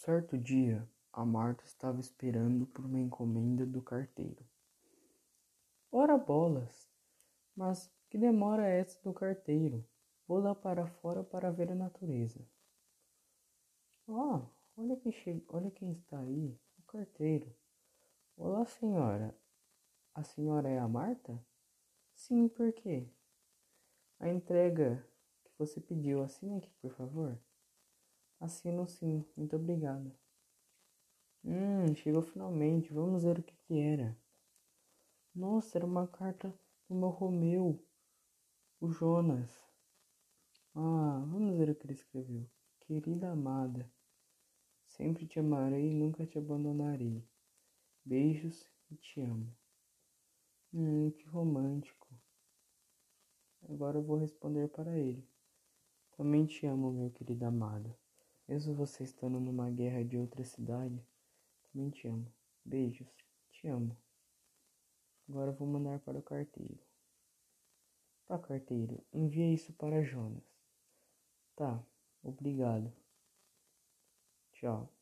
certo dia, a Marta estava esperando por uma encomenda do carteiro. Ora bolas! Mas que demora é essa do carteiro? Vou lá para fora para ver a natureza. Oh, olha, que che... olha quem está aí, o carteiro. Olá, senhora. A senhora é a Marta? Sim, por quê? A entrega que você pediu, assine aqui, por favor. Assino sim, muito obrigada. Hum, chegou finalmente. Vamos ver o que, que era. Nossa, era uma carta do meu Romeu, o Jonas. Ah, vamos ver o que ele escreveu. Querida amada, sempre te amarei e nunca te abandonarei. Beijos e te amo. Hum, que romântico. Agora eu vou responder para ele. Também te amo, meu querido amado. Mesmo você estando numa guerra de outra cidade, também te amo. Beijos, te amo. Agora vou mandar para o carteiro. Tá, carteiro, envia isso para Jonas. Tá, obrigado. Tchau.